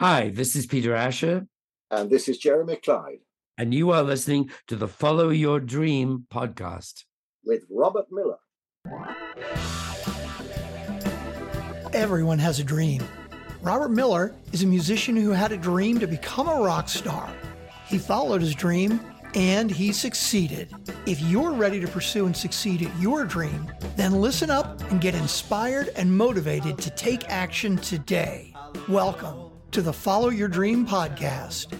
Hi, this is Peter Asher. And this is Jeremy Clyde. And you are listening to the Follow Your Dream podcast with Robert Miller. Everyone has a dream. Robert Miller is a musician who had a dream to become a rock star. He followed his dream and he succeeded. If you're ready to pursue and succeed at your dream, then listen up and get inspired and motivated to take action today. Welcome to the Follow Your Dream podcast.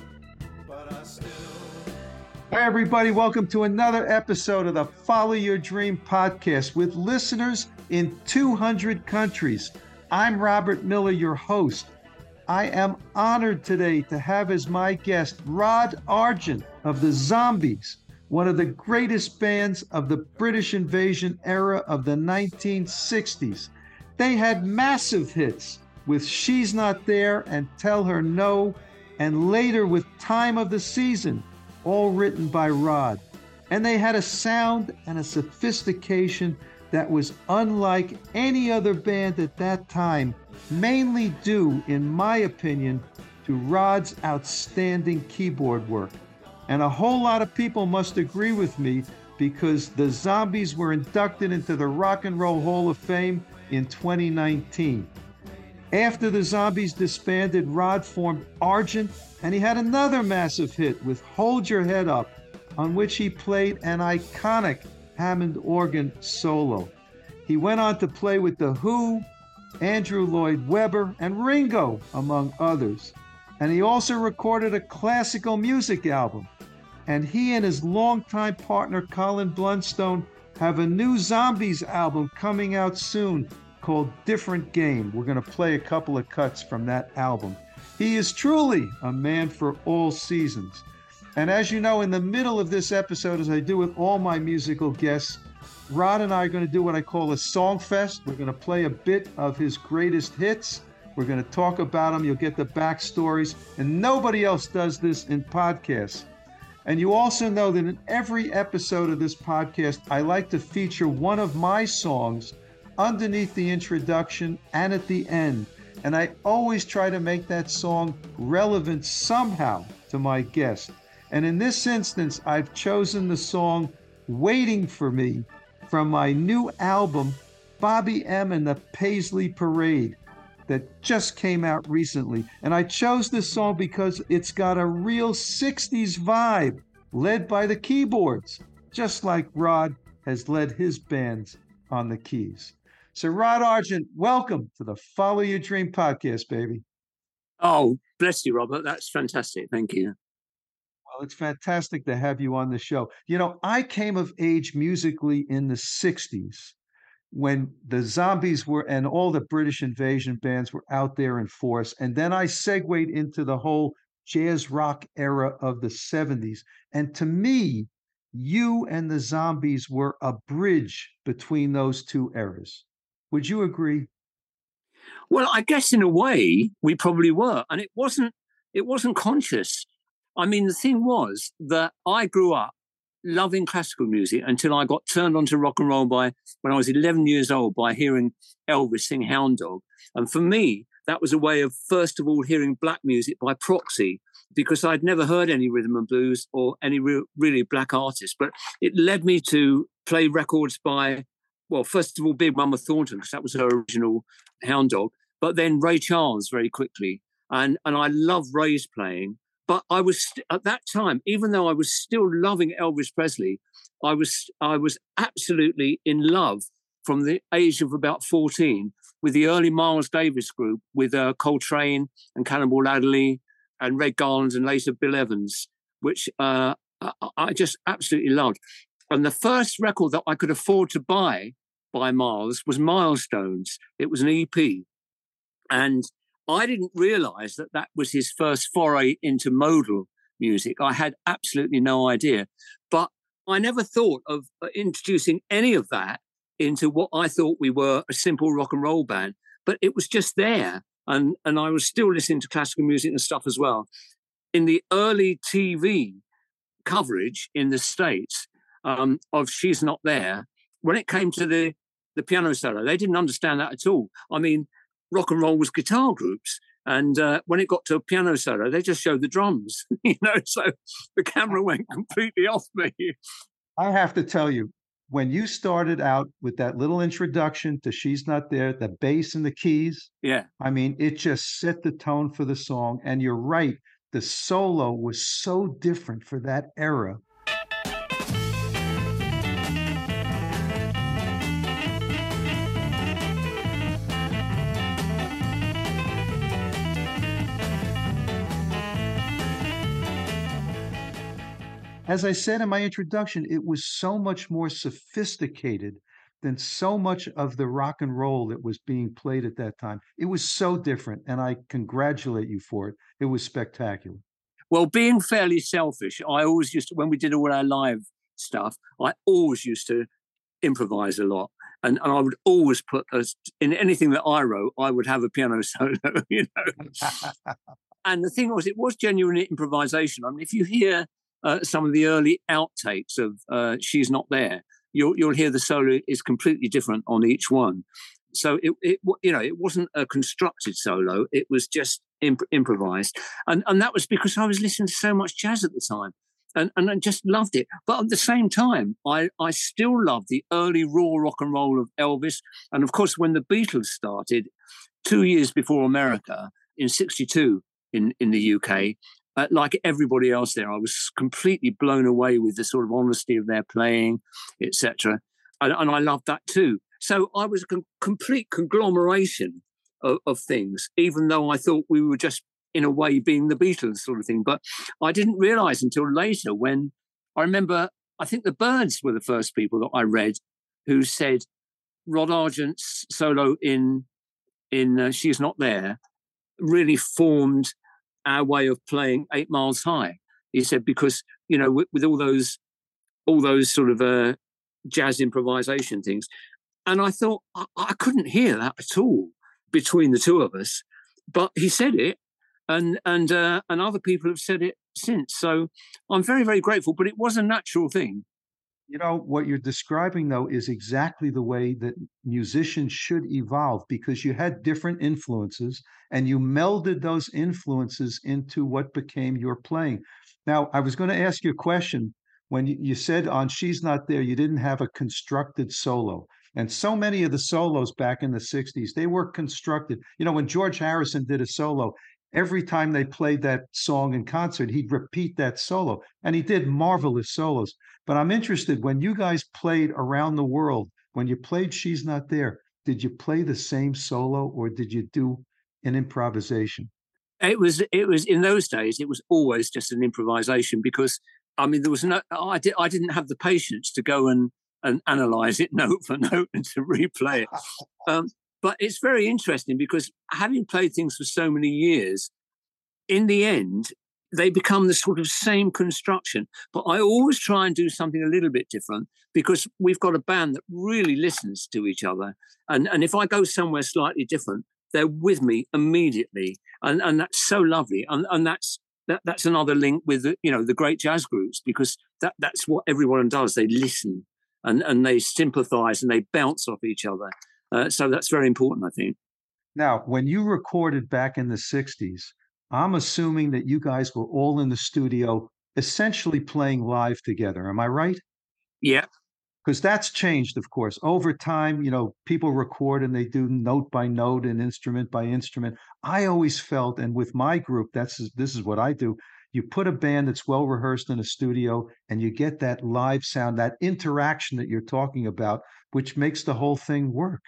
Hi, everybody. Welcome to another episode of the Follow Your Dream podcast with listeners in 200 countries. I'm Robert Miller, your host. I am honored today to have as my guest Rod Argent of the Zombies, one of the greatest bands of the British invasion era of the 1960s. They had massive hits with She's Not There and Tell Her No, and later with Time of the Season, all written by Rod. And they had a sound and a sophistication that was unlike any other band at that time, mainly due, in my opinion, to Rod's outstanding keyboard work. And a whole lot of people must agree with me because the Zombies were inducted into the Rock and Roll Hall of Fame in 2019. After the Zombies disbanded, Rod formed Argent, and he had another massive hit with Hold Your Head Up, on which he played an iconic Hammond organ solo. He went on to play with The Who, Andrew Lloyd Webber, and Ringo, among others. And he also recorded a classical music album. And he and his longtime partner Colin Blunstone have a new Zombies album coming out soon called Different Game. We're going to play a couple of cuts from that album. He is truly a man for all seasons. And as you know, in the middle of this episode, as I do with all my musical guests, Rod and I are going to do what I call a song fest. We're going to play a bit of his greatest hits. We're going to talk about them. You'll get the backstories. And nobody else does this in podcasts. And you also know that in every episode of this podcast, I like to feature one of my songs underneath the introduction and at the end. And I always try to make that song relevant somehow to my guest. And in this instance, I've chosen the song Waiting for Me from my new album, Bobby M. and the Paisley Parade, that just came out recently. And I chose this song because it's got a real 60s vibe, led by the keyboards, just like Rod has led his bands on the keys. So, Rod Argent, welcome to the Follow Your Dream podcast, baby. Oh, bless you, Robert. That's fantastic. Thank you. Well, it's fantastic to have you on the show. You know, I came of age musically in the 60s when the zombies were and all the British invasion bands were out there in force. And then I segued into the whole jazz rock era of the 70s. And to me, you and the zombies were a bridge between those two eras. Would you agree? Well, I guess in a way we probably were, and it wasn't it wasn't conscious. I mean, the thing was that I grew up loving classical music until I got turned on to rock and roll by when I was 11 years old by hearing Elvis sing Hound Dog. And for me, that was a way of first of all hearing black music by proxy because I'd never heard any rhythm and blues or any re- really black artists. But it led me to play records by well, first of all, Big Mama Thornton, because that was her original hound dog, but then Ray Charles very quickly. And, and I love Ray's playing. But I was st- at that time, even though I was still loving Elvis Presley, I was I was absolutely in love from the age of about 14 with the early Miles Davis group with uh, Coltrane and Cannonball Adderley and Red Garland and later Bill Evans, which uh, I just absolutely loved. And the first record that I could afford to buy by Miles was Milestones. It was an EP. And I didn't realize that that was his first foray into modal music. I had absolutely no idea. But I never thought of uh, introducing any of that into what I thought we were a simple rock and roll band. But it was just there. And, and I was still listening to classical music and stuff as well. In the early TV coverage in the States um, of She's Not There, when it came to the the piano solo. They didn't understand that at all. I mean, rock and roll was guitar groups. And uh, when it got to a piano solo, they just showed the drums, you know. So the camera went completely off me. I have to tell you, when you started out with that little introduction to She's Not There, the bass and the keys, Yeah. I mean, it just set the tone for the song. And you're right, the solo was so different for that era. As I said in my introduction, it was so much more sophisticated than so much of the rock and roll that was being played at that time. It was so different, and I congratulate you for it. It was spectacular. Well, being fairly selfish, I always used to, when we did all our live stuff, I always used to improvise a lot. And, and I would always put us in anything that I wrote, I would have a piano solo, you know. and the thing was, it was genuine improvisation. I mean, if you hear uh, some of the early outtakes of uh, "She's Not There," you'll you'll hear the solo is completely different on each one. So it, it you know it wasn't a constructed solo; it was just imp- improvised, and and that was because I was listening to so much jazz at the time. And, and I just loved it. But at the same time, I, I still love the early raw rock and roll of Elvis. And of course, when the Beatles started, two years before America, in 62 in, in the UK, uh, like everybody else there, I was completely blown away with the sort of honesty of their playing, etc. And, and, I loved that too. So I was a com- complete conglomeration of, of, things, even though I thought we were just in a way being the Beatles sort of thing. But I didn't realize until later when I remember, I think the Byrds were the first people that I read who said Rod Argent's solo in in uh, She's Not There really formed our way of playing Eight Miles High. He said because you know with, with all those all those sort of uh, jazz improvisation things, and I thought I, I couldn't hear that at all between the two of us, but he said it, and and uh, and other people have said it since. So I'm very very grateful. But it was a natural thing. You know what you're describing though is exactly the way that musicians should evolve because you had different influences and you melded those influences into what became your playing. Now, I was going to ask you a question when you said on She's Not There, you didn't have a constructed solo. And so many of the solos back in the 60s, they were constructed. You know, when George Harrison did a solo, every time they played that song in concert, he'd repeat that solo. And he did marvelous solos. But I'm interested when you guys played around the world, when you played She's Not There, did you play the same solo or did you do an improvisation? It was it was in those days it was always just an improvisation because I mean there was no I did I didn't have the patience to go and and analyze it note for note and to replay it. Um, but it's very interesting because having played things for so many years, in the end, they become the sort of same construction. But I always try and do something a little bit different because we've got a band that really listens to each other. And, and if I go somewhere slightly different, they're with me immediately. And, and that's so lovely. And, and that's, that, that's another link with, the, you know, the great jazz groups because that, that's what everyone does. They listen and, and they sympathize and they bounce off each other. Uh, so that's very important, I think. Now, when you recorded back in the 60s, I'm assuming that you guys were all in the studio essentially playing live together. Am I right? Yeah. Because that's changed, of course. Over time, you know, people record and they do note by note and instrument by instrument. I always felt, and with my group, that's this is what I do. You put a band that's well rehearsed in a studio and you get that live sound, that interaction that you're talking about, which makes the whole thing work.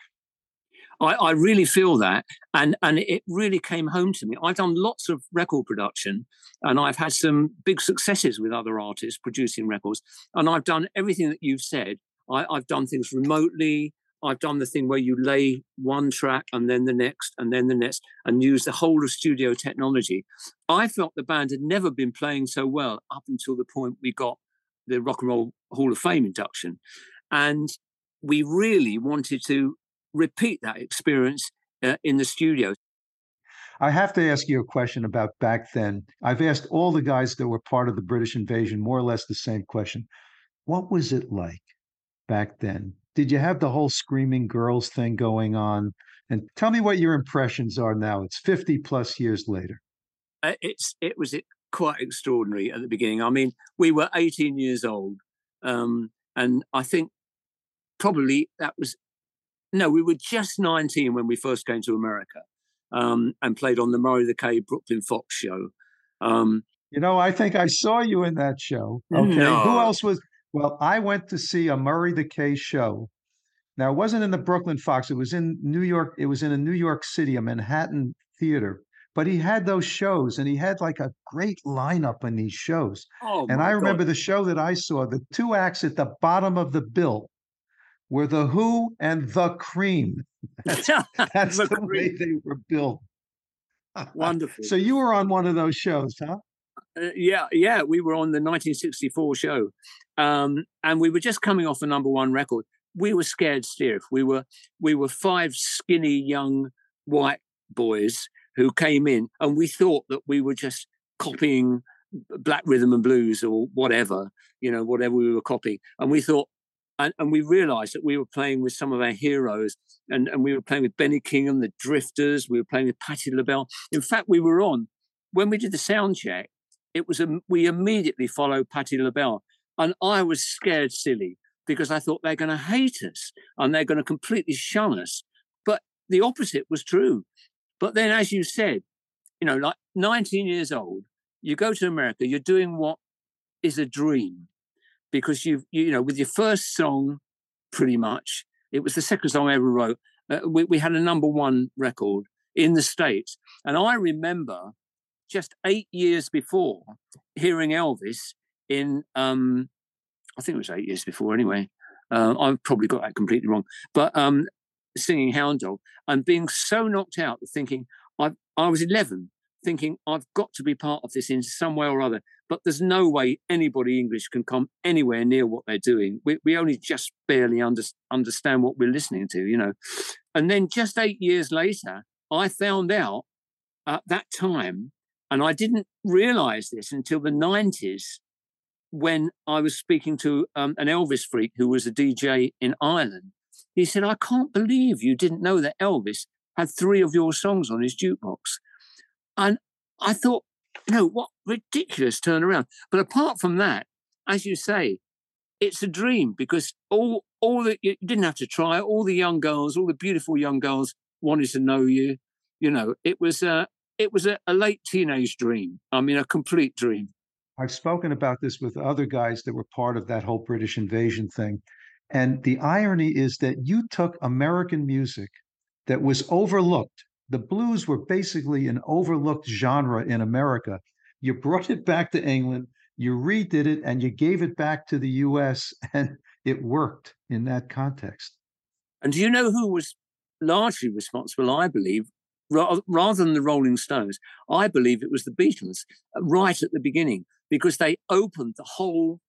I, I, really feel that, and and it really came home to me. I've done lots of record production, and I've had some big successes with other artists producing records, and I've done everything that you've said. I, I've done things remotely. I've done the thing where you lay one track and then the next and then the next and use the whole of studio technology. I felt the band had never been playing so well up until the point we got the Rock and Roll Hall of Fame induction. And we really wanted to repeat that experience uh, in the studio. I have to ask you a question about back then. I've asked all the guys that were part of the British invasion more or less the same question. What was it like back then? Did you have the whole screaming girls thing going on? And tell me what your impressions are now. It's 50 plus years later. Uh, it's it was quite extraordinary at the beginning. I mean, we were 18 years old, um, and I think probably that was no, we were just 19 when we first came to America um, and played on the Murray the K Brooklyn Fox show. Um, you know, I think I saw you in that show. Okay, no. who else was? Well, I went to see a Murray the K show. Now, it wasn't in the Brooklyn Fox. It was in New York. It was in a New York City, a Manhattan theater. But he had those shows, and he had like a great lineup in these shows. oh, and I remember God. the show that I saw. The two acts at the bottom of the bill were the Who and the Cream. That's The the way they were built. Wonderful. So you were on one of those shows, huh? Uh, yeah, yeah, we were on the 1964 show, um, and we were just coming off a number one record. We were scared stiff. We were we were five skinny young white boys who came in, and we thought that we were just copying black rhythm and blues or whatever, you know, whatever we were copying. And we thought, and, and we realized that we were playing with some of our heroes, and, and we were playing with Benny Kingham, the Drifters. We were playing with Patti LaBelle. In fact, we were on when we did the sound check it was a, we immediately followed Patti LaBelle, and I was scared silly because I thought they're going to hate us and they're going to completely shun us. But the opposite was true. But then, as you said, you know, like 19 years old, you go to America, you're doing what is a dream because you've you know with your first song, pretty much it was the second song I ever wrote. Uh, we, we had a number one record in the states, and I remember just eight years before hearing Elvis in, um, I think it was eight years before anyway. Uh, I've probably got that completely wrong, but um, singing Hound Dog and being so knocked out, thinking I I was 11, thinking I've got to be part of this in some way or other. But there's no way anybody English can come anywhere near what they're doing. We we only just barely under, understand what we're listening to, you know. And then just eight years later, I found out at that time and I didn't realize this until the 90s when I was speaking to um, an Elvis freak who was a DJ in Ireland. He said, I can't believe you didn't know that Elvis had three of your songs on his jukebox. And I thought, no, what ridiculous turnaround. But apart from that, as you say, it's a dream because all all the you didn't have to try. All the young girls, all the beautiful young girls wanted to know you. You know, it was a it was a, a late teenage dream. I mean, a complete dream. I've spoken about this with other guys that were part of that whole British invasion thing. And the irony is that you took American music that was overlooked. The blues were basically an overlooked genre in America. You brought it back to England, you redid it, and you gave it back to the US, and it worked in that context. And do you know who was largely responsible? I believe, ra- rather than the Rolling Stones, I believe it was the Beatles right at the beginning because they opened the whole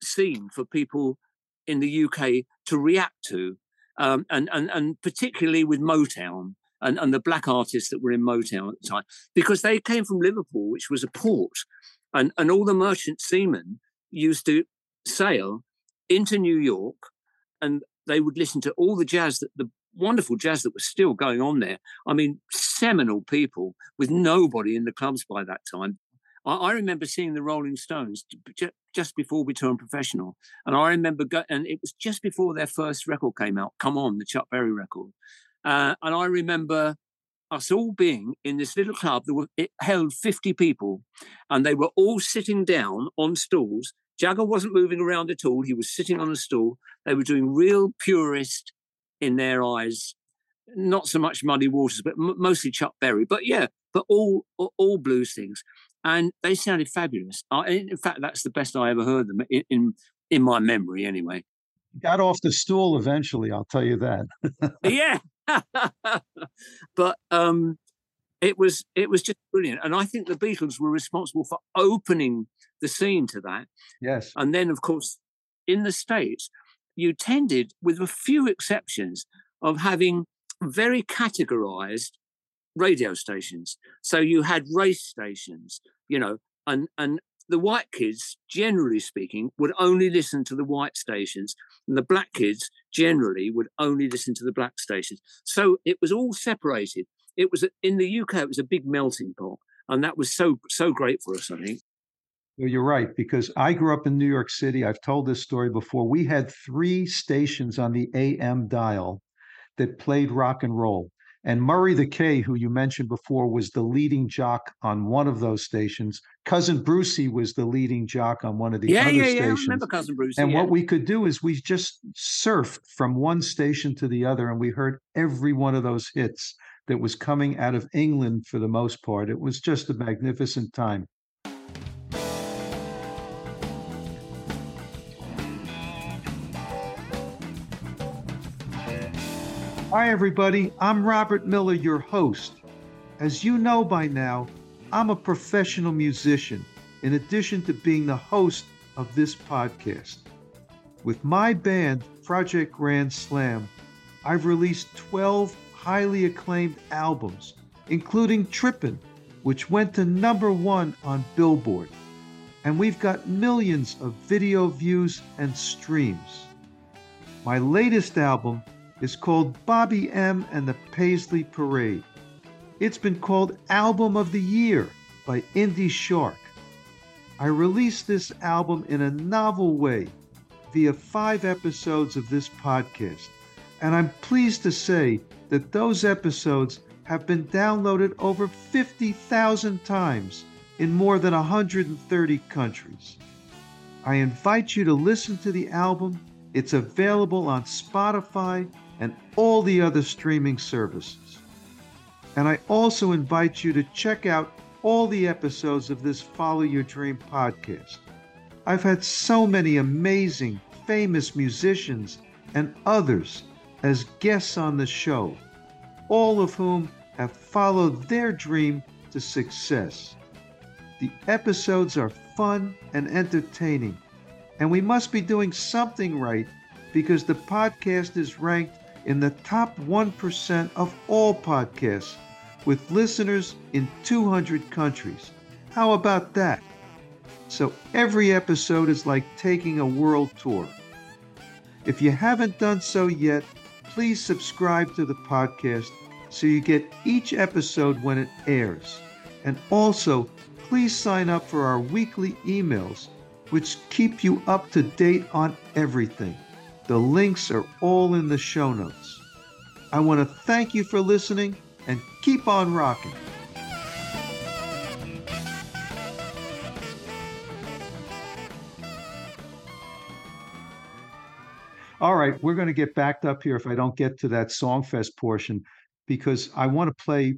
scene for people in the UK to react to, um, and, and and particularly with Motown and, and the black artists that were in Motown at the time, because they came from Liverpool, which was a port, and and all the merchant seamen used to sail into New York, and they would listen to all the jazz that the wonderful jazz that was still going on there. I mean, seminal people with nobody in the clubs by that time. I, I remember seeing the Rolling Stones j- just before we turned professional, and I remember, go- and it was just before their first record came out, "Come On," the Chuck Berry record, uh, and I remember us all being in this little club that were, it held 50 people and they were all sitting down on stools. Jagger wasn't moving around at all. He was sitting on a stool. They were doing real purist in their eyes. Not so much muddy waters but m- mostly chuck berry but yeah but all all, all blues things. And they sounded fabulous. I, in fact that's the best i ever heard them in in, in my memory anyway. Got off the stool eventually, I'll tell you that. yeah but um it was it was just brilliant. And i think the beatles were responsible for opening the scene to that. Yes. and then of course in the states you tended with a few exceptions of having very categorized radio stations. So you had race stations you know and and the white kids, generally speaking, would only listen to the white stations, and the black kids generally would only listen to the black stations. So it was all separated. It was in the UK. It was a big melting pot, and that was so so great for us. I think. Well, you're right because I grew up in New York City. I've told this story before. We had three stations on the AM dial that played rock and roll. And Murray the K, who you mentioned before, was the leading jock on one of those stations. Cousin Brucey was the leading jock on one of the yeah, other yeah, stations. yeah. I remember Cousin Brucey. And yeah. what we could do is we just surfed from one station to the other, and we heard every one of those hits that was coming out of England for the most part. It was just a magnificent time. Hi, everybody. I'm Robert Miller, your host. As you know by now, I'm a professional musician, in addition to being the host of this podcast. With my band, Project Grand Slam, I've released 12 highly acclaimed albums, including Trippin', which went to number one on Billboard. And we've got millions of video views and streams. My latest album is called Bobby M and the Paisley Parade. It's been called Album of the Year by Indie Shark. I released this album in a novel way via five episodes of this podcast, and I'm pleased to say that those episodes have been downloaded over 50,000 times in more than 130 countries. I invite you to listen to the album. It's available on Spotify and all the other streaming services. And I also invite you to check out all the episodes of this Follow Your Dream podcast. I've had so many amazing, famous musicians and others as guests on the show, all of whom have followed their dream to success. The episodes are fun and entertaining, and we must be doing something right because the podcast is ranked in the top 1% of all podcasts with listeners in 200 countries. How about that? So every episode is like taking a world tour. If you haven't done so yet, please subscribe to the podcast so you get each episode when it airs. And also, please sign up for our weekly emails, which keep you up to date on everything. The links are all in the show notes. I want to thank you for listening and keep on rocking. All right, we're going to get backed up here if I don't get to that Songfest portion because I want to play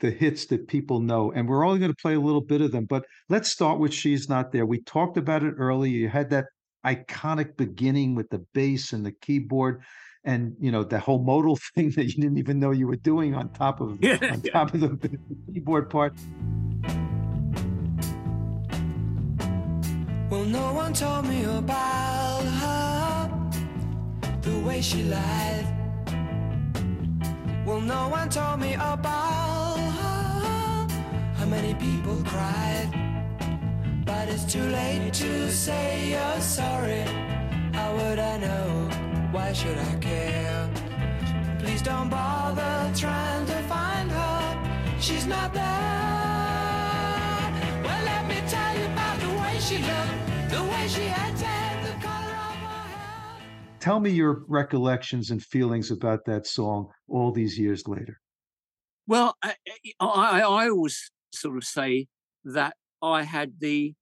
the hits that people know. And we're only going to play a little bit of them. But let's start with She's Not There. We talked about it earlier. You had that iconic beginning with the bass and the keyboard and you know the whole modal thing that you didn't even know you were doing on top of Yeah, on top of the, the keyboard part. Well, no one told me about her, the way she lied. Well, no one told me about her, how many people cried. But it's too late to say you're sorry. How would I know? Why should I care? Please don't bother trying to find her. She's not there. Well, let me tell you about the way she looked, the way she had hair, the color of her hair. Tell me your recollections and feelings about that song all these years later. Well, I, I, I always sort of say that I had the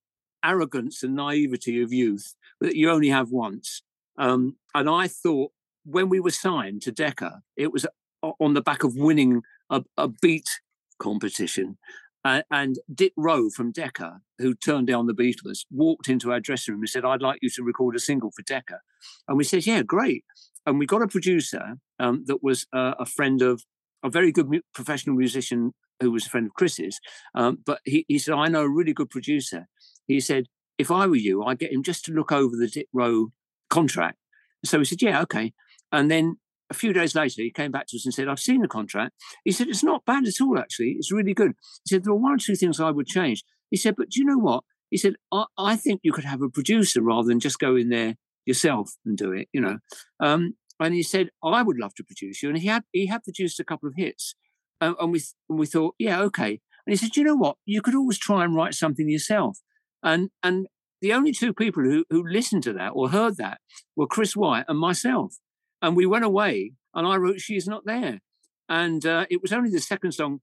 arrogance and naivety of youth that you only have once. Um, and I thought when we were signed to Decca, it was on the back of winning a, a beat competition. Uh, and Dick Rowe from Decca, who turned down the Beatles, walked into our dressing room and said, I'd like you to record a single for Decca. And we said, Yeah, great. And we got a producer um, that was uh, a friend of a very good professional musician who was a friend of Chris's. Um, but he, he said, I know a really good producer. He said, if I were you, I'd get him just to look over the Dick Rowe contract. So we said, yeah, okay. And then a few days later, he came back to us and said, I've seen the contract. He said, it's not bad at all, actually. It's really good. He said, there are one or two things I would change. He said, but do you know what? he said, I, I think you could have a producer rather than just go in there yourself and do it, you know. Um, and he said, I would love to produce you. And he had he had produced a couple of hits. Uh, and we and we thought, yeah, okay. And he said, you know what? You could always try and write something yourself. And and the only two people who, who listened to that or heard that were Chris White and myself. And we went away and I wrote She's Not There. And uh, it was only the second song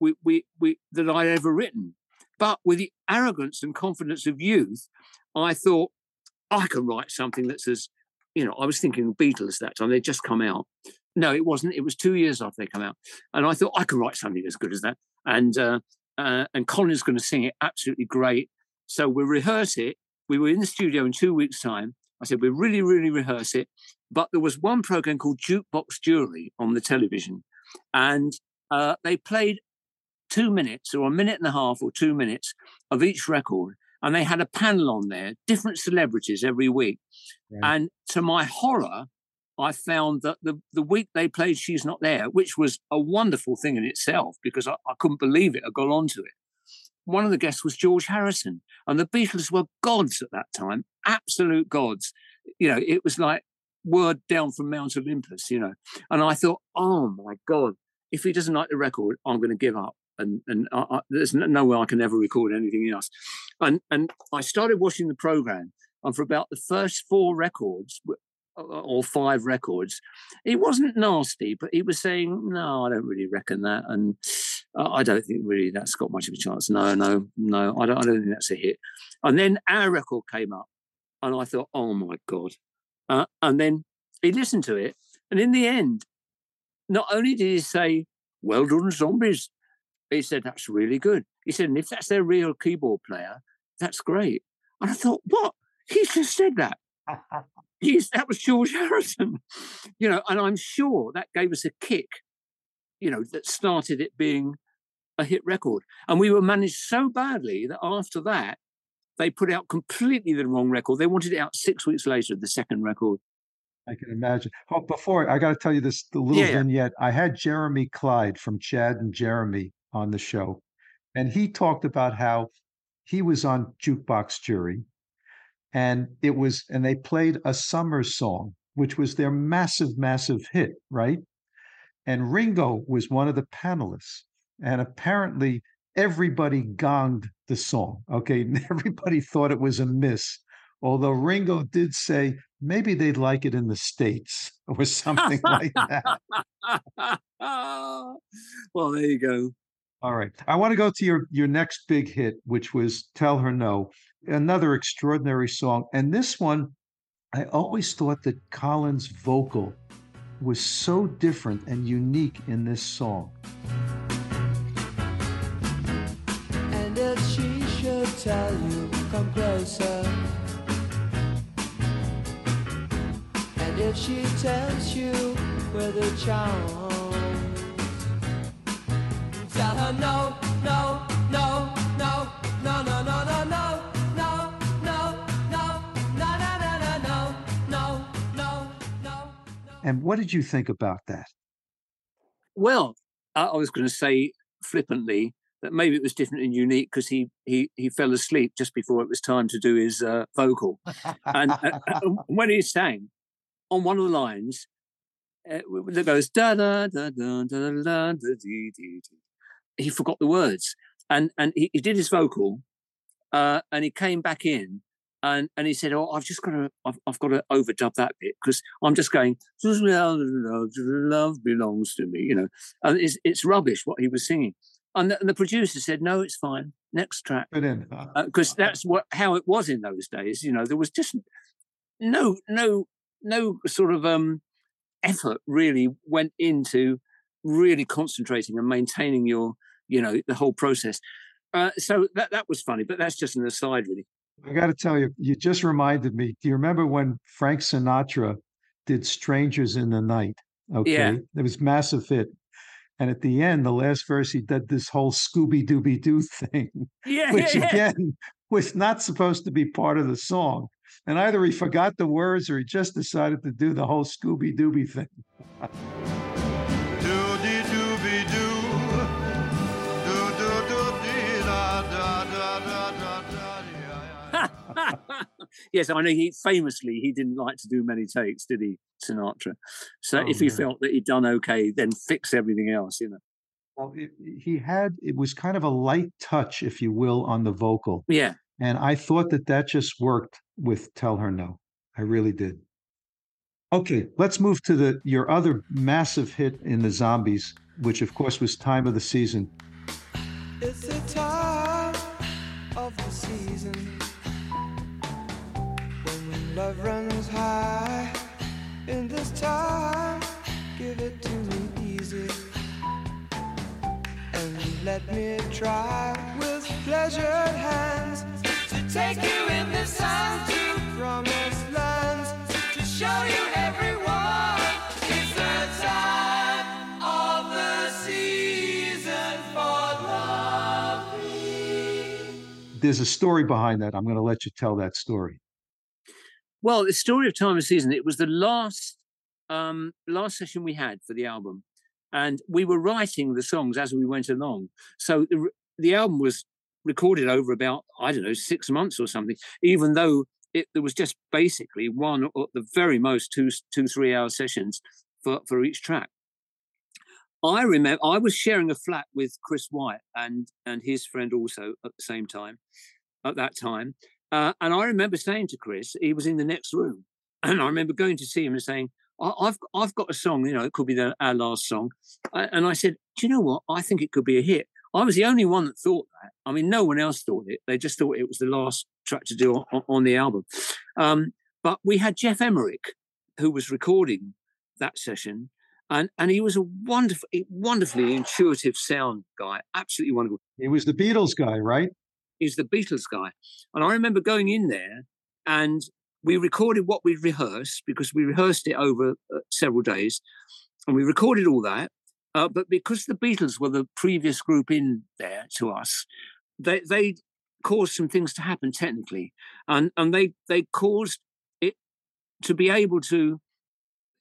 we, we, we, that I'd ever written. But with the arrogance and confidence of youth, I thought, I can write something that's as, you know, I was thinking Beatles that time. They'd just come out. No, it wasn't. It was two years after they come out. And I thought, I can write something as good as that. And, uh, uh, and going to sing it absolutely great. So we rehearse it. We were in the studio in two weeks' time. I said, we really, really rehearse it. But there was one program called Jukebox Jury on the television. And uh, they played two minutes or a minute and a half or two minutes of each record. And they had a panel on there, different celebrities every week. Right. And to my horror, I found that the, the week they played She's Not There, which was a wonderful thing in itself because I, I couldn't believe it. I got onto it. One of the guests was George Harrison, and the Beatles were gods at that time, absolute gods. You know, it was like word down from Mount Olympus, you know. And I thought, oh my God, if he doesn't like the record, I'm going to give up and and I, I, there's no way I can ever record anything else. And and I started watching the program, and for about the first four records uh, or five records, he wasn't nasty, but he was saying, "No, I don't really reckon that," and I don't think really that's got much of a chance. No, no, no, I don't. I don't think that's a hit. And then our record came up, and I thought, "Oh my god!" Uh, and then he listened to it, and in the end, not only did he say, "Well done, zombies," He said, that's really good. He said, and if that's their real keyboard player, that's great. And I thought, what? He just said that. He's, that was George Harrison, you know, and I'm sure that gave us a kick, you know, that started it being a hit record. And we were managed so badly that after that, they put out completely the wrong record. They wanted it out six weeks later, the second record. I can imagine. Oh, before I got to tell you this, the little yeah, vignette. I had Jeremy Clyde from Chad and Jeremy on the show, and he talked about how he was on jukebox jury, and it was and they played a summer song, which was their massive, massive hit, right? And Ringo was one of the panelists, and apparently everybody gonged the song. Okay, everybody thought it was a miss. Although Ringo did say maybe they'd like it in the States or something like that. well, there you go. All right. I want to go to your your next big hit, which was Tell Her No, another extraordinary song. And this one, I always thought that Colin's vocal was so different and unique in this song. And if she should tell you, come closer. And if she tells you with a charm Tell her no, no, no, no, no, no, no, no, no. And what did you think about that? Well, I was going to say flippantly that maybe it was different and unique because he, he he fell asleep just before it was time to do his uh, vocal, and uh, uh when he sang on one of the lines, uh, that goes da da da da da da da dee, dee, dee. He forgot the words, and and he, he did his vocal, uh, and he came back in, and and he said, "Oh, I've just got to, I've, I've got to overdub that bit because I'm just going, love belongs to me," you know, and it's it's rubbish what he was singing, and the, and the producer said, "No, it's fine, next track," because uh, that's what how it was in those days. You know, there was just no no no sort of um effort really went into really concentrating and maintaining your you know the whole process. Uh, so that that was funny, but that's just an aside, really. I got to tell you, you just reminded me. Do you remember when Frank Sinatra did "Strangers in the Night"? Okay, yeah. it was massive hit. And at the end, the last verse, he did this whole Scooby Dooby Doo thing, yeah, which yeah, again was not supposed to be part of the song. And either he forgot the words or he just decided to do the whole Scooby Dooby thing. yes, I know he famously he didn't like to do many takes, did he, Sinatra? So Oh, if he yeah. felt that he'd done okay, then fix everything else, you know. Well, it, he had it was kind of a light touch, if you will, on the vocal, Yeah. and I thought that that just worked with "Tell Her No." I really did. Okay, let's move to the your other massive hit in the Zombies, which of course was "Time of the Season." Love runs high. In this time, give it to me easy and let me try with pleasured hands to take you in the sun to promised lands to show you everyone. It's the time of the season for loving. There's a story behind that. I'm going to let you tell that story. Well, the story of time of season. It was the last um, last session we had for the album, and we were writing the songs as we went along. So the the album was recorded over about I don't know six months or something. Even though it there was just basically one or the very most two two three hour sessions for for each track. I remember I was sharing a flat with Chris White and and his friend also at the same time at that time. Uh, and I remember saying to Chris, he was in the next room, and I remember going to see him and saying, "I've I've got a song, you know, it could be the, our last song," and I said, "Do you know what? I think it could be a hit." I was the only one that thought that. I mean, no one else thought it. They just thought it was the last track to do on, on the album. Um, but we had Geoff Emerick, who was recording that session, and and he was a wonderful, wonderfully intuitive sound guy, absolutely wonderful He was the Beatles guy, right? Is the Beatles guy. And I remember going in there and we recorded what we'd rehearsed because we rehearsed it over uh, several days and we recorded all that. Uh, but because the Beatles were the previous group in there to us, they, they caused some things to happen technically. And, and they, they caused it to be able to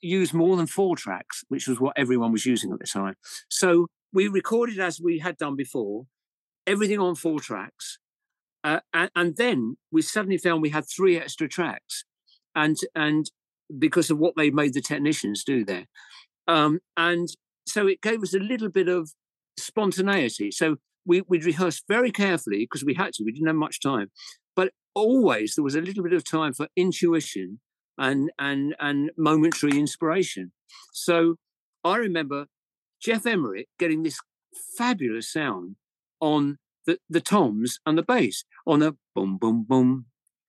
use more than four tracks, which was what everyone was using at the time. So we recorded as we had done before, everything on four tracks. Uh, and, and then we suddenly found we had three extra tracks, and and because of what they made the technicians do there, um, and so it gave us a little bit of spontaneity. So we we'd rehearsed very carefully because we had to. We didn't have much time, but always there was a little bit of time for intuition and and and momentary inspiration. So I remember Geoff Emerick getting this fabulous sound on the, the toms and the bass on the boom boom boom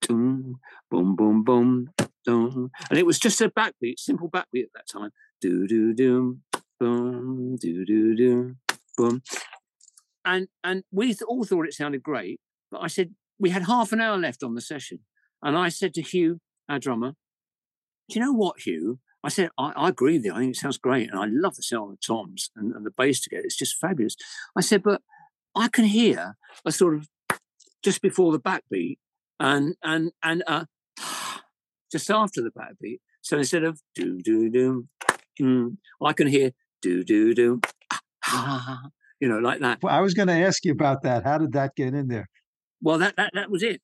boom boom boom boom dum. and it was just a backbeat, simple backbeat at that time. Do do do boom do do do boom, and and we all thought it sounded great. But I said we had half an hour left on the session, and I said to Hugh, our drummer, "Do you know what, Hugh?" I said, I, I agree with you. I think it sounds great. And I love the sound of the toms and, and the bass together. It's just fabulous. I said, but I can hear a sort of just before the backbeat and and and uh just after the backbeat. So instead of do do do, mm, I can hear do do do, you know, like that. Well, I was going to ask you about that. How did that get in there? Well, that that that was it.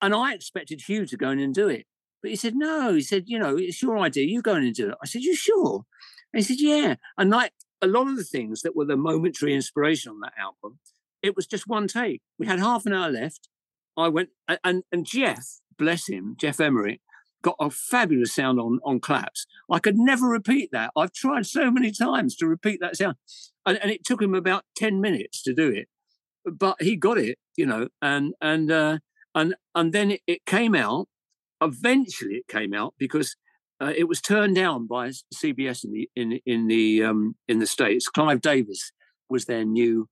And I expected Hugh to go in and do it, but he said no. He said, you know, it's your idea. You go in and do it. I said, you sure? And he said, yeah. And like a lot of the things that were the momentary inspiration on that album, it was just one take. We had half an hour left. I went and and Geoff, bless him, Geoff Emerick, got a fabulous sound on on claps. I could never repeat that. I've tried so many times to repeat that sound, and, and it took him about ten minutes to do it, but he got it, you know, and and uh, and and then it, it came out. Eventually, it came out because uh, it was turned down by CBS in the in in the um, in the states. Clive Davis was their new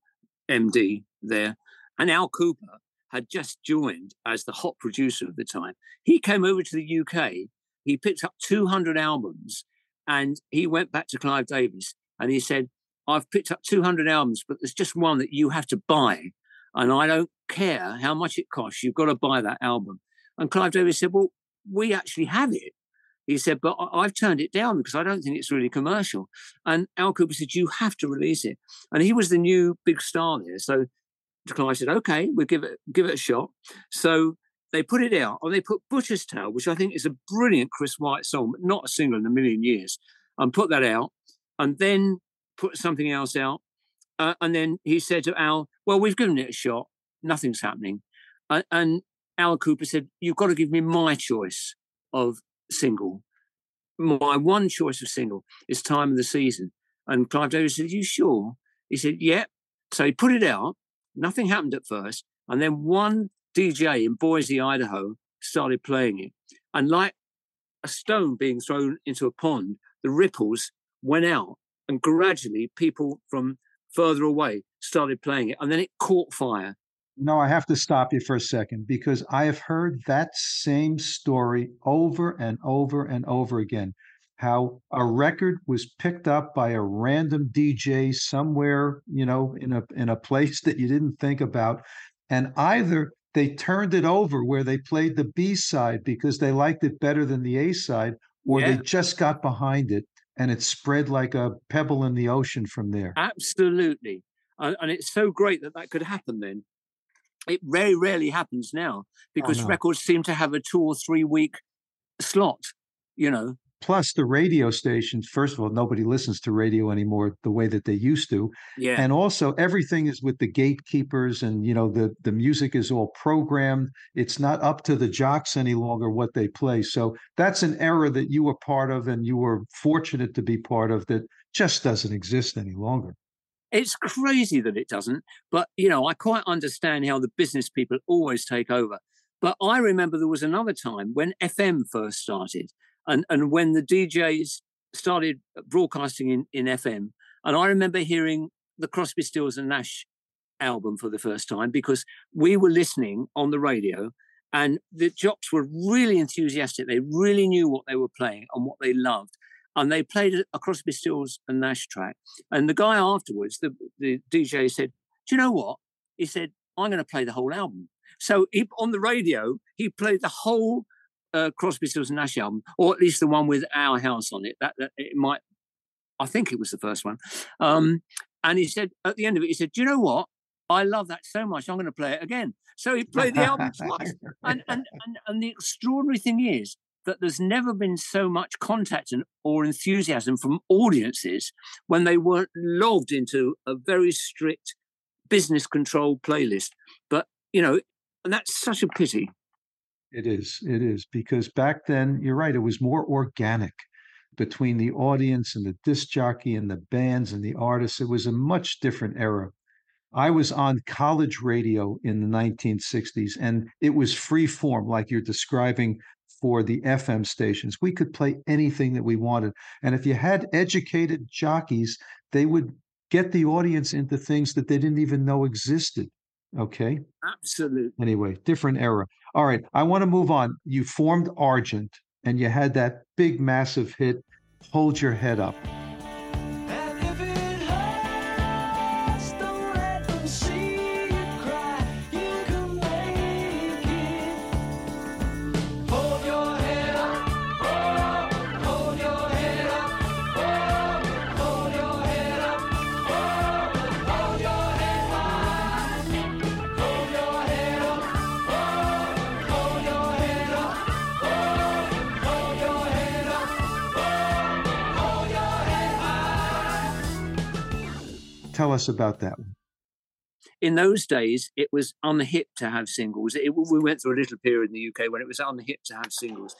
MD there, and Al Kooper had just joined as the hot producer of the time. He came over to the UK. He picked up 200 albums, and he went back to Clive Davis and he said, "I've picked up 200 albums, but there's just one that you have to buy, and I don't care how much it costs. You've got to buy that album." And Clive Davis said, "Well, we actually have it." He said, but I've turned it down because I don't think it's really commercial. And Al Kooper said, you have to release it. And he was the new big star there. So Clive said, okay, we'll give it give it a shot. So they put it out, and they put Butcher's Tale, which I think is a brilliant Chris White song, but not a single in a million years, and put that out, and then put something else out. Uh, and then he said to Al, Well, we've given it a shot, nothing's happening. And, and Al Kooper said, You've got to give me my choice of single. My one choice of single is Time of the Season. And Clive Davis said, you sure? He said, Yeah. So he put it out. Nothing happened at first. And then one DJ in Boise, Idaho, started playing it. And like a stone being thrown into a pond, the ripples went out. And gradually, people from further away started playing it. And then it caught fire. No, I have to stop you for a second because I have heard that same story over and over and over again. How a record was picked up by a random DJ somewhere, you know, in a in a place that you didn't think about, and either they turned it over where they played the B side because they liked it better than the A side, or Yeah. they just got behind it and it spread like a pebble in the ocean from there. Absolutely. And, and it's so great that that could happen then. It very rarely happens now oh, because no. records seem to have a two or three week slot, you know. Plus, the radio stations, first of all, nobody listens to radio anymore the way that they used to. Yeah. and also everything is with the gatekeepers and you know the the music is all programmed it's not up to the jocks any longer what they play so that's an era that you were part of and you were fortunate to be part of that just doesn't exist any longer It's crazy that it doesn't, but you know, I quite understand how the business people always take over. But I remember there was another time when FM first started and, and when the DJs started broadcasting in, in FM. And I remember hearing the Crosby, Stills and Nash album for the first time because we were listening on the radio and the jocks were really enthusiastic. They really knew what they were playing and what they loved. And they played a- Crosby, Stills and Nash track. And the guy afterwards, the, the DJ said, Do you know what? He said, I'm going to play the whole album. So he, on the radio, he played the whole uh, Crosby, Stills and Nash album, or at least the one with Our House on it. That, that it might, I think it was the first one. Um, and he said at the end of it, he said, "Do you know what? I love that so much. I'm going to play it again." So he played the album twice. And, and and and the extraordinary thing is that there's never been so much contact and, or enthusiasm from audiences when they weren't logged into a very strict business controlled playlist. But you know, and that's such a pity. It is. It is because back then, you're right. It was more organic between the audience and the disc jockey and the bands and the artists. It was a much different era. I was on college radio in the 1960s, and it was free form, like you're describing for the FM stations. We could play anything that we wanted. And if you had educated jockeys, they would get the audience into things that they didn't even know existed. Okay Absolutely. anyway, different era. All right, I want to move on. You formed Argent and you had that big, massive hit, Hold Your Head Up. Tell us about that one. in those days, it was unhip to have singles. It, we went through a little period in the UK when it was unhip to have singles.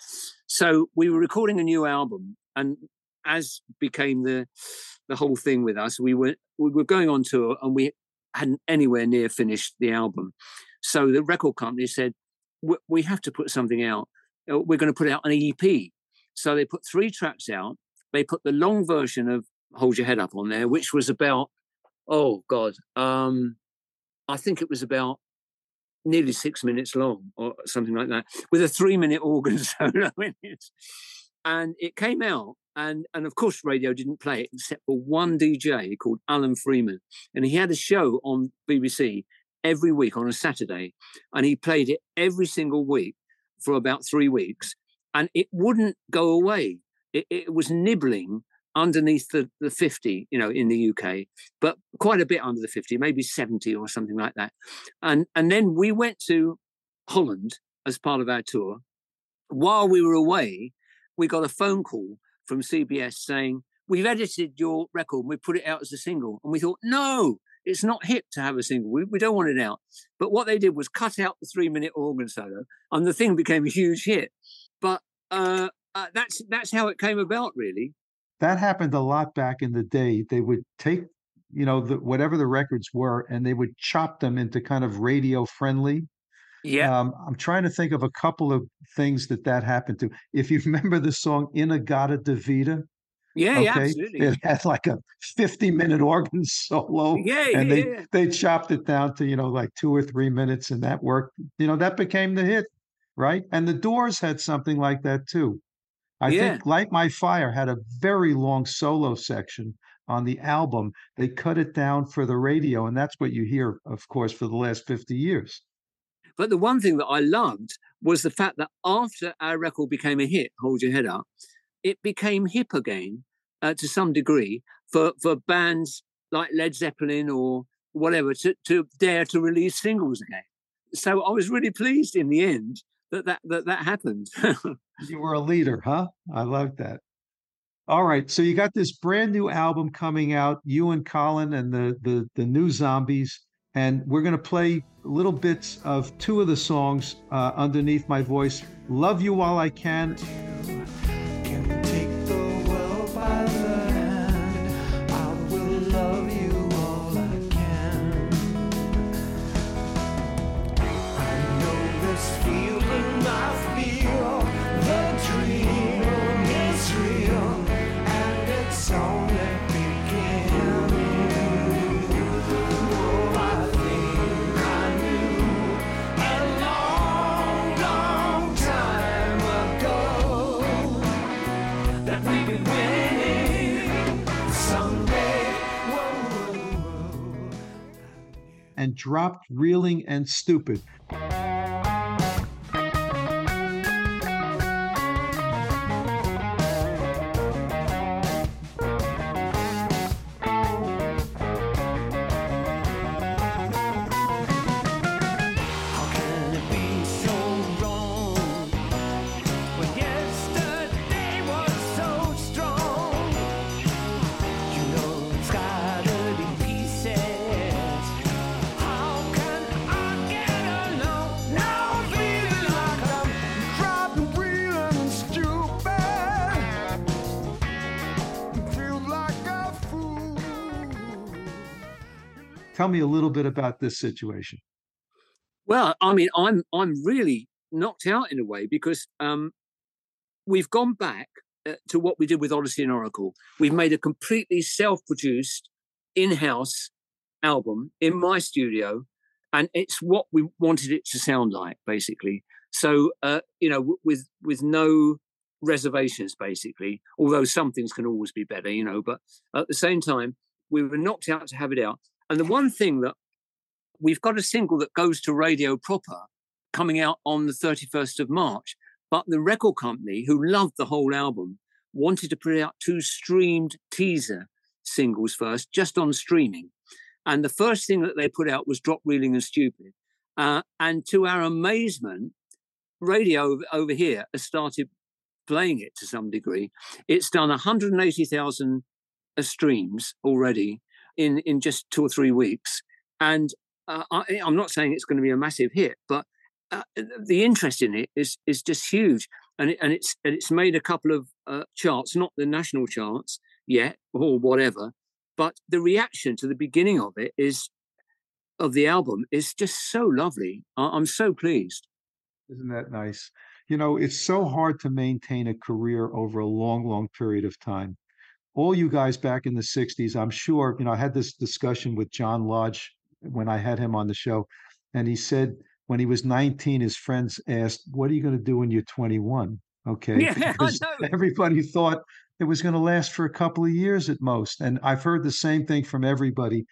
So we were recording a new album, and as became the the whole thing with us, we were we were going on tour, and we hadn't anywhere near finished the album. So the record company said, "We- "We have to put something out. Uh, We're going to put out an EP." So they put three tracks out. They put the long version of "Hold Your Head Up" on there, which was about oh god um i think it was about nearly six minutes long or something like that with a three minute organ solo in it and it came out and and of course radio didn't play it except for one dj called alan freeman and he had a show on bbc every week on a saturday and he played it every single week for about three weeks and it wouldn't go away. It, it was nibbling underneath the, the 50 you know in the uk but quite a bit under the 50 maybe 70 or something like that and and then we went to holland as part of our tour. While we were away, we got a phone call from CBS saying, We've edited your record, we put it out as a single. And we thought, No, it's not hip to have a single. We, we don't want it out. But what they did was cut out the three minute organ solo, and the thing became a huge hit. But uh, uh, that's that's how it came about, really. That happened a lot back in the day. They would take, you know, the, whatever the records were, and they would chop them into kind of radio friendly. Yeah. Um, I'm trying to think of a couple of things that that happened to. If you remember the song In-A-Gadda-Da-Vida, yeah, yeah, absolutely. it had like a 50 minute organ solo, Yeah, yeah, and they yeah. they chopped it down to you know like two or three minutes, and that worked. You know that became the hit, right? And the Doors had something like that too. I Yeah. think Light My Fire had a very long solo section on the album. They cut it down for the radio, and that's what you hear, of course, for the last 50 years. But the one thing that I loved was the fact that after our record became a hit, Hold Your Head Up, it became hip again uh, to some degree for, for bands like Led Zeppelin or whatever to, to dare to release singles again. So I was really pleased in the end that that, that, that happened. You were a leader, huh? I love that. All right, so you got this brand new album coming out, you and Colin and the the the new Zombies, and we're gonna play little bits of two of the songs uh, underneath my voice. Love you while I. Can dropped Reeling and Stupid. Me a little bit about this situation. Well, I mean, I'm I'm really knocked out in a way because um, we've gone back uh, to what we did with Odessey and Oracle. We've made a completely self-produced, in-house album in my studio, and it's what we wanted it to sound like, basically. So, uh, you know, with with no reservations, basically. Although some things can always be better, you know. But at the same time, we were knocked out to have it out. And the one thing that we've got a single that goes to radio proper coming out on the 31st of March. But the record company, who loved the whole album, wanted to put out two streamed teaser singles first, just on streaming. And the first thing that they put out was Dropped Reeling and Stupid. Uh, and to our amazement, radio over- here has started playing it to some degree. It's done 180,000 uh, streams already in, in just two or three weeks. And uh, I, I'm not saying it's going to be a massive hit, but uh, the interest in it is is just huge, and it, and it's and it's made a couple of uh, charts, not the national charts yet or whatever, but the reaction to the beginning of it is of the album is just so lovely. I, I'm so pleased. Isn't that nice? You know, it's so hard to maintain a career over a long, long period of time. All you guys back in the 60s, I'm sure, you know, I had this discussion with John Lodge when I had him on the show, and he said when he was 19, his friends asked, What are you going to do when you're 21? Okay. Yeah, Because everybody thought it was going to last for a couple of years at most. And I've heard the same thing from everybody.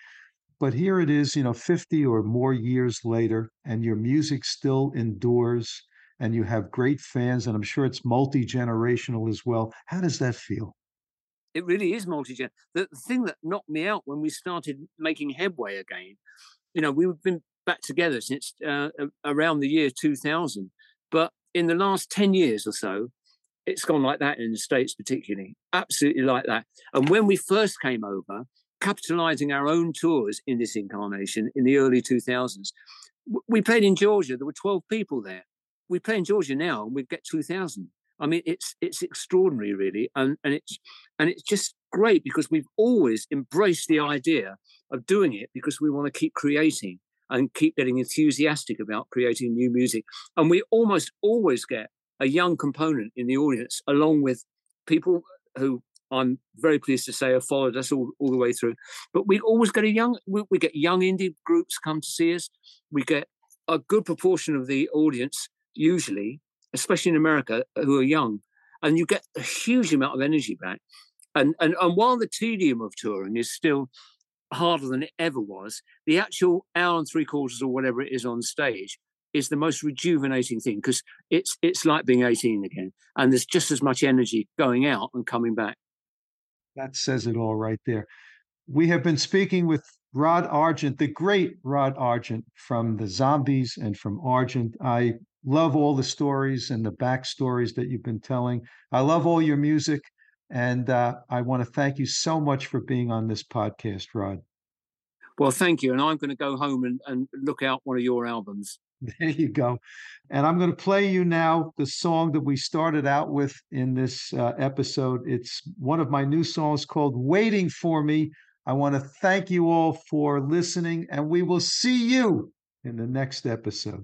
But here it is, you know, 50 or more years later, and your music still endures and you have great fans, and I'm sure it's multi generational as well. How does that feel? It really is multi-gen. The, the thing that knocked me out when we started making headway again, you know, we've been back together since uh, around the year 2000, But in the last 10 years or so, it's gone like that in the States, particularly. Absolutely like that. And when we first came over, capitalizing our own tours in this incarnation in the early 2000s, we played in Georgia. There were 12 people there. We play in Georgia now and we get 2,000. I mean, it's it's extraordinary, really, and and it's and it's just great because we've always embraced the idea of doing it because we want to keep creating and keep getting enthusiastic about creating new music, and we almost always get a young component in the audience, along with people who I'm very pleased to say have followed us all, all the way through. But we always get a young, we, we get young indie groups come to see us. We get a good proportion of the audience, usually, especially in America, uh, who are young, and you get a huge amount of energy back. And and and while the tedium of touring is still harder than it ever was, the actual hour and three quarters or whatever it is on stage is the most rejuvenating thing because it's it's like being 18 again and there's just as much energy going out and coming back. That says it all right there. We have been speaking with rod argent the great rod argent from the zombies and from argent. I love all the stories and the backstories that you've been telling i love all your music and uh, i want to thank you so much for being on this podcast rod well thank you and i'm going to go home and, and look out one of your albums There you go. And I'm going to play you now the song that we started out with in this uh, episode. It's one of my new songs called Waiting for Me. I want to thank you all for listening, and we will see you in the next episode.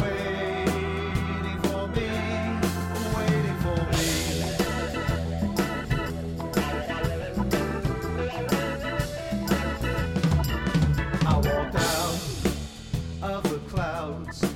clouds,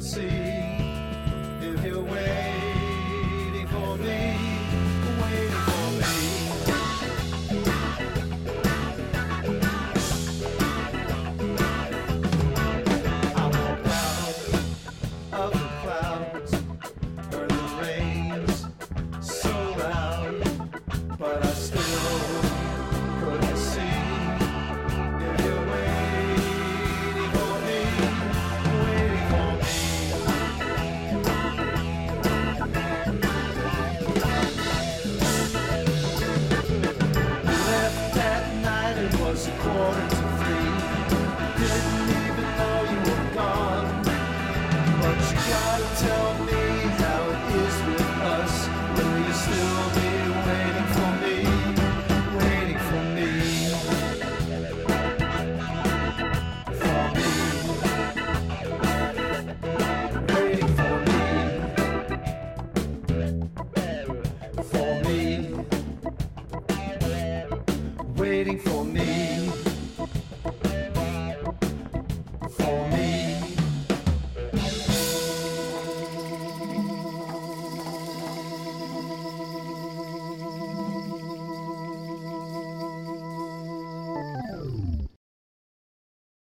see